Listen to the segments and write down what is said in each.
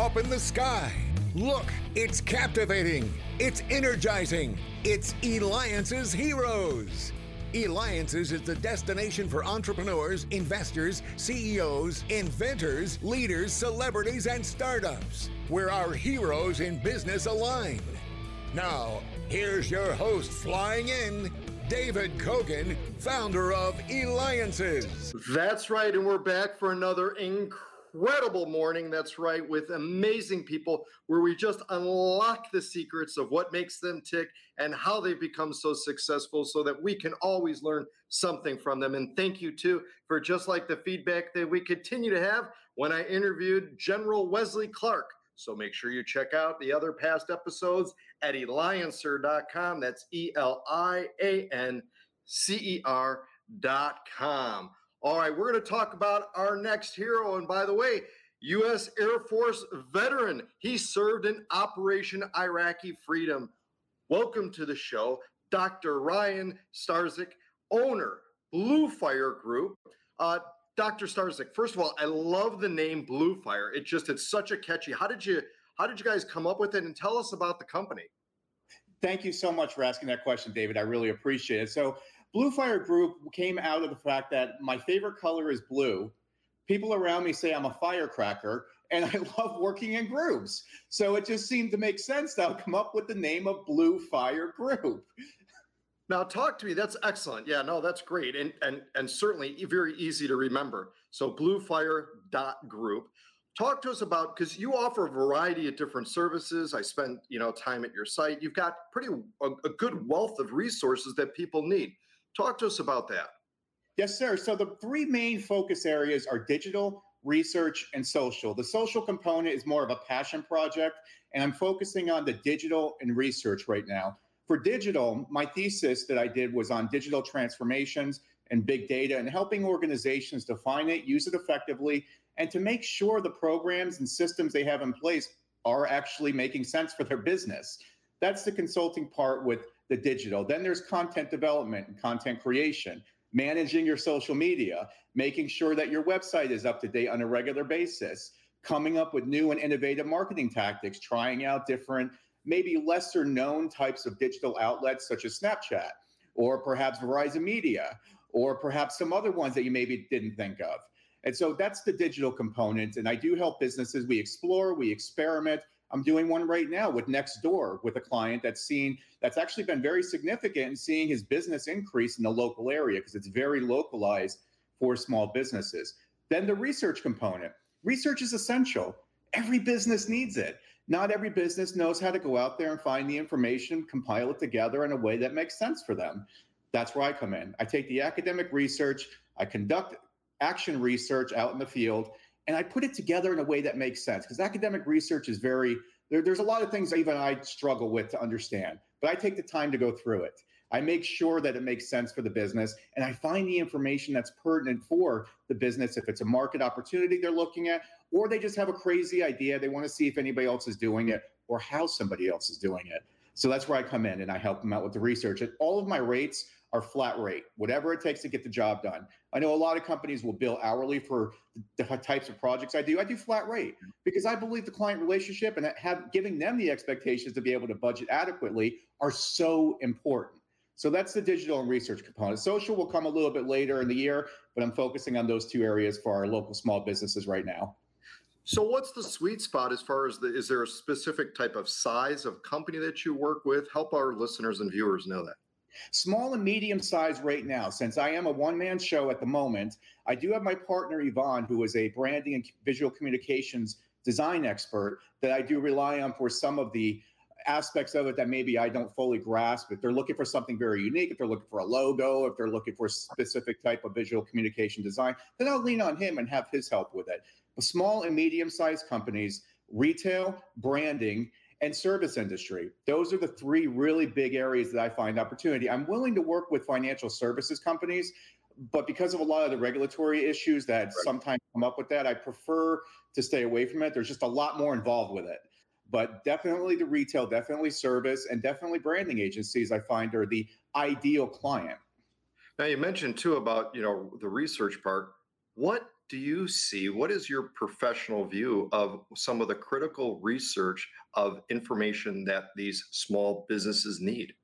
up in the sky. Look, it's captivating, it's energizing, it's Eliance's Heroes. Eliances is the destination for entrepreneurs, investors, CEOs, inventors, leaders, celebrities, and startups, where our heroes in business align. Now, here's your host flying in, David Kogan, founder of Eliances. That's right, and we're back for another incredible morning. That's right, with amazing people where we just unlock the secrets of what makes them tick and how they've become so successful so that we can always learn something from them. And thank you, too, for just like the feedback that we continue to have when I interviewed General Wesley Clark. So make sure you check out the other past episodes at eliancer.com. That's E L I A N C E R.com. All right, we're going to talk about our next hero. And by the way, U.S. Air Force veteran. He served in Operation Iraqi Freedom. Welcome to the show, Dr. Ryan Starzyk, owner, Blue Fire Group. Uh, Dr. Starzyk, first of all, I love the name Blue Fire. It just it's such a catchy. How did you how did you guys come up with it? And tell us about the company. Thank you so much for asking that question, David. I really appreciate it. So Blue Fire Group came out of the fact that my favorite color is blue. People around me say I'm a firecracker, and I love working in groups. So it just seemed to make sense that I'll come up with the name of Blue Fire Group. Now talk to me. That's excellent. Yeah, no, that's great. And and and certainly very easy to remember. So bluefire.group. Talk to us about because you offer a variety of different services. I spent, you know, time at your site. You've got pretty a, a good wealth of resources that people need. Talk to us about that. Yes, sir. So the three main focus areas are digital, research, and social. The social component is more of a passion project, and I'm focusing on the digital and research right now. For digital, my thesis that I did was on digital transformations and big data and helping organizations define it, use it effectively, and to make sure the programs and systems they have in place are actually making sense for their business. That's the consulting part with the digital. Then there's content development and content creation, managing your social media, making sure that your website is up to date on a regular basis, coming up with new and innovative marketing tactics, trying out different, maybe lesser known types of digital outlets such as Snapchat or perhaps Verizon Media or perhaps some other ones that you maybe didn't think of. And so that's the digital component. And I do help businesses. We explore, we experiment, I'm doing one right now with Nextdoor with a client that's seen that's actually been very significant in seeing his business increase in the local area because it's very localized for small businesses. Then the research component. Research is essential. Every business needs it. Not every business knows how to go out there and find the information, compile it together in a way that makes sense for them. That's where I come in. I take the academic research, I conduct action research out in the field, and I put it together in a way that makes sense because academic research is very there, there's a lot of things even I struggle with to understand, but I take the time to go through it. I make sure that it makes sense for the business and I find the information that's pertinent for the business if it's a market opportunity they're looking at or they just have a crazy idea they want to see if anybody else is doing it or how somebody else is doing it. So that's where I come in and I help them out with the research. And all of my rates are flat rate, whatever it takes to get the job done. I know a lot of companies will bill hourly for the types of projects I do. I do flat rate because I believe the client relationship and have giving them the expectations to be able to budget adequately are so important. So that's the digital and research component. Social will come a little bit later in the year, but I'm focusing on those two areas for our local small businesses right now. So what's the sweet spot as far as the is there a specific type of size of company that you work with? Help our listeners and viewers know that. Small and medium size right now, since I am a one man show at the moment, I do have my partner Yvonne, who is a branding and visual communications design expert that I do rely on for some of the aspects of it that maybe I don't fully grasp. If they're looking for something very unique, if they're looking for a logo, if they're looking for a specific type of visual communication design, then I'll lean on him and have his help with it. But small and medium sized companies, retail, branding, and service industry. Those are the three really big areas that I find opportunity. I'm willing to work with financial services companies, but because of a lot of the regulatory issues that right. sometimes come up with that, I prefer to stay away from it. There's just a lot more involved with it. But definitely the retail, definitely service, and definitely branding agencies I find are the ideal client. Now you mentioned too about you know the research part. What do you see? What is your professional view of some of the critical research of information that these small businesses need?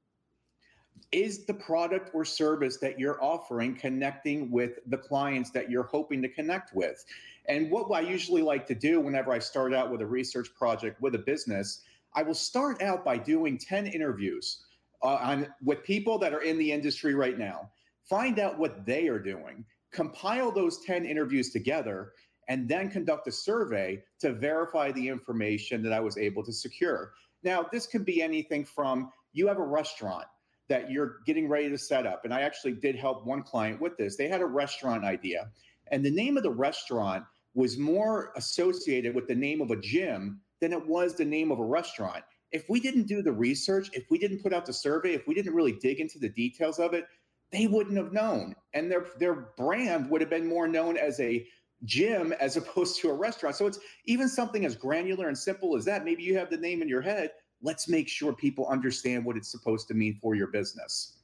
Is the product or service that you're offering connecting with the clients that you're hoping to connect with? And what I usually like to do whenever I start out with a research project with a business, I will start out by doing 10 interviews uh, on, with people that are in the industry right now, find out what they are doing, compile those 10 interviews together, and then conduct a survey to verify the information that I was able to secure. Now, this could be anything from you have a restaurant that you're getting ready to set up. And I actually did help one client with this. They had a restaurant idea, and the name of the restaurant was more associated with the name of a gym than it was the name of a restaurant. If we didn't do the research, if we didn't put out the survey, if we didn't really dig into the details of it, they wouldn't have known. And their their brand would have been more known as a gym as opposed to a restaurant. So it's even something as granular and simple as that. Maybe you have the name in your head. Let's make sure people understand what it's supposed to mean for your business.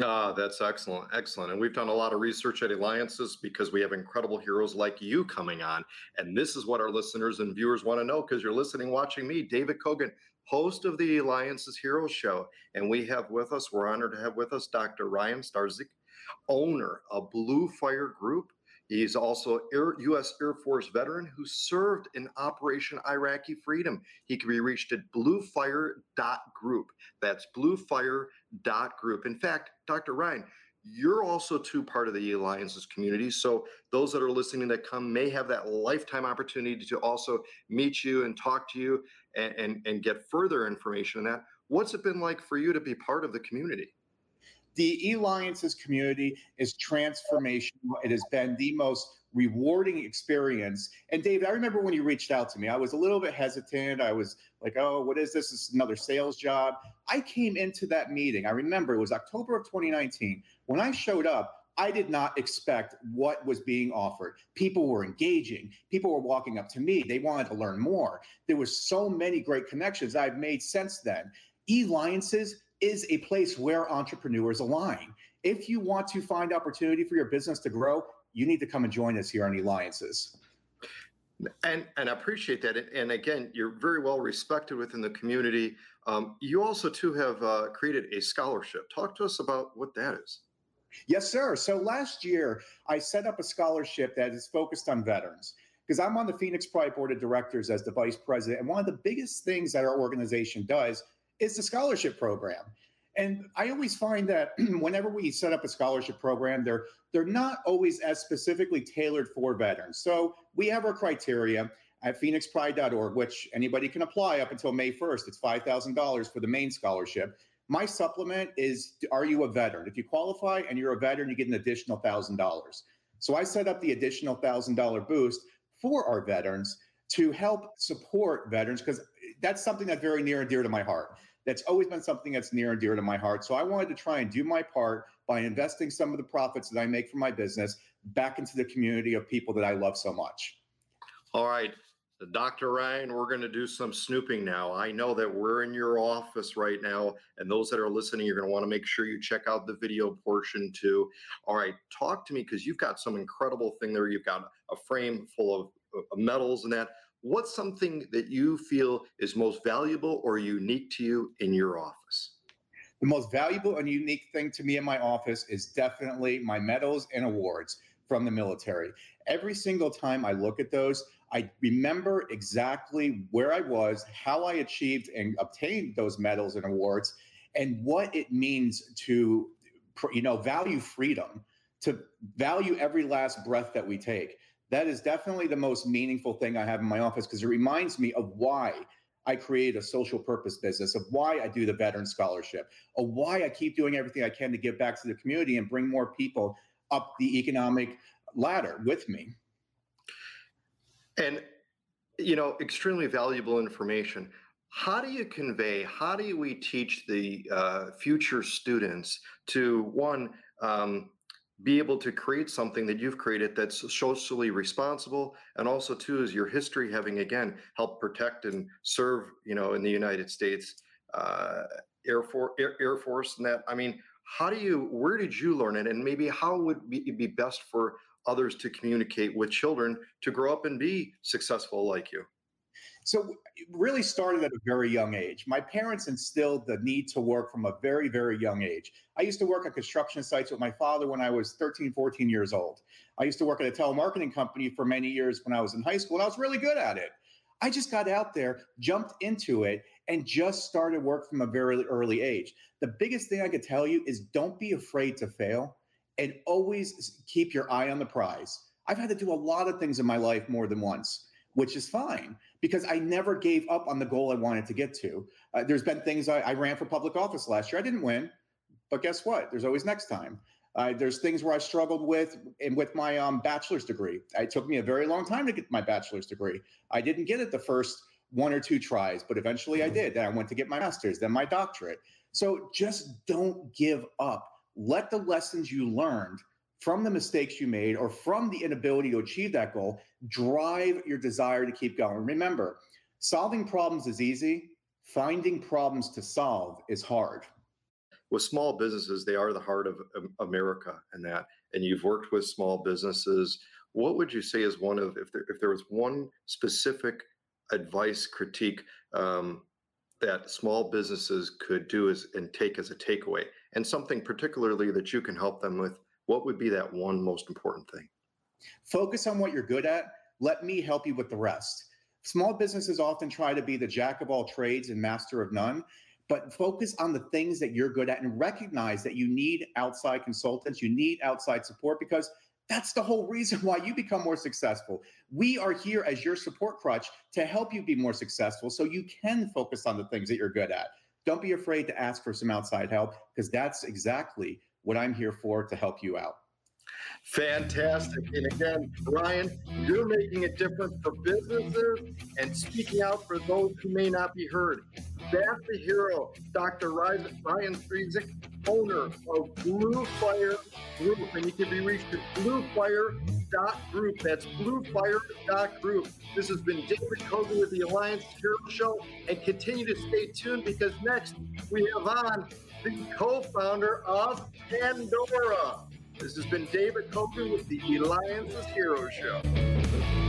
Ah, that's excellent. Excellent. And we've done a lot of research at Eliances because we have incredible heroes like you coming on. And this is what our listeners and viewers want to know because you're listening, watching me, David Kogan, host of the Eliances Heroes Show. And we have with us, we're honored to have with us Dr. Ryan Starzyk, owner of Blue Fire Group. He's also Air, U.S. Air Force veteran who served in Operation Iraqi Freedom. He can be reached at bluefire.group. That's bluefire.group. In fact, Dr. Ryan, you're also too part of the Eliances community so those that are listening that come may have that lifetime opportunity to also meet you and talk to you and, and, and get further information on that what's it been like for you to be part of the community the Eliances community is transformational it has been the most rewarding experience. And David, I remember when you reached out to me, I was a little bit hesitant. I was like, oh, what is this? This is another sales job. I came into that meeting. I remember it was October of 2019. When I showed up, I did not expect what was being offered. People were engaging. People were walking up to me. They wanted to learn more. There was so many great connections I've made since then. Eliances is a place where entrepreneurs align. If you want to find opportunity for your business to grow, you need to come and join us here on Eliances. And and I appreciate that. And again, you're very well respected within the community. Um, you also too have uh, created a scholarship. Talk to us about what that is. Yes, sir. So last year, I set up a scholarship that is focused on veterans because I'm on the Phoenix Pride Board of Directors as the vice president. And one of the biggest things that our organization does is the scholarship program. And I always find that whenever we set up a scholarship program, they're they're not always as specifically tailored for veterans. So we have our criteria at phoenixpride.org, which anybody can apply up until May 1st. It's $5,000 for the main scholarship. My supplement is Are you a veteran? If you qualify and you're a veteran, you get an additional $1,000. So I set up the additional $1,000 boost for our veterans to help support veterans because that's something that's very near and dear to my heart that's always been something that's near and dear to my heart. So I wanted to try and do my part by investing some of the profits that I make from my business back into the community of people that I love so much. All right. Dr. Ryan, we're going to do some snooping now. I know that we're in your office right now, and those that are listening, you're going to want to make sure you check out the video portion too. All right, talk to me because you've got some incredible thing there. You've got a frame full of, uh, of medals and that what's something that you feel is most valuable or unique to you in your office? The most valuable and unique thing to me in my office is definitely my medals and awards from the military. Every single time I look at those, I remember exactly where I was, how I achieved and obtained those medals and awards, and what it means to, you know, value freedom, to value every last breath that we take that is definitely the most meaningful thing I have in my office because it reminds me of why I create a social purpose business, of why I do the veteran scholarship, of why I keep doing everything I can to give back to the community and bring more people up the economic ladder with me. And, you know, extremely valuable information. How do you convey, how do we teach the uh, future students to one, um, be able to create something that you've created that's socially responsible and also too is your history having again helped protect and serve you know in the united states uh, air force air, air force and that i mean how do you where did you learn it and maybe how would it be best for others to communicate with children to grow up and be successful like you? So it really started at a very young age. My parents instilled the need to work from a very, very young age. I used to work at construction sites with my father when I was 13, 14 years old. I used to work at a telemarketing company for many years when I was in high school, and I was really good at it. I just got out there, jumped into it, and just started work from a very early age. The biggest thing I could tell you is don't be afraid to fail and always keep your eye on the prize. I've had to do a lot of things in my life more than once, which is fine because I never gave up on the goal I wanted to get to. Uh, there's been things I, I, ran for public office last year. I didn't win, but guess what? There's always next time. Uh, there's things where I struggled with and with my um, bachelor's degree. It took me a very long time to get my bachelor's degree. I didn't get it the first one or two tries, but eventually I did. Then I went to get my master's, then my doctorate. So just don't give up. Let the lessons you learned from the mistakes you made or from the inability to achieve that goal drive your desire to keep going. Remember, solving problems is easy, finding problems to solve is hard. With small businesses, they are the heart of America and that. And you've worked with small businesses. What would you say is one of, if there, if there was one specific advice, critique um, that small businesses could do as, and take as a takeaway, and something particularly that you can help them with what would be that one most important thing? Focus on what you're good at. Let me help you with the rest. Small businesses often try to be the jack of all trades and master of none, but focus on the things that you're good at and recognize that you need outside consultants, you need outside support because that's the whole reason why you become more successful. We are here as your support crutch to help you be more successful so you can focus on the things that you're good at. Don't be afraid to ask for some outside help because that's exactly what I'm here for to help you out. Fantastic. And again, Ryan, you're making a difference for businesses and speaking out for those who may not be heard. That's the hero, Dr. Ryan Starzyk, owner of Blue Fire Group. And you can be reached at bluefire.group. That's bluefire.group. This has been David Kogan with the Eliance Hero Show. And continue to stay tuned because next we have on the co founder of Pandora. This has been David Kogan with the Eliance's Hero Show.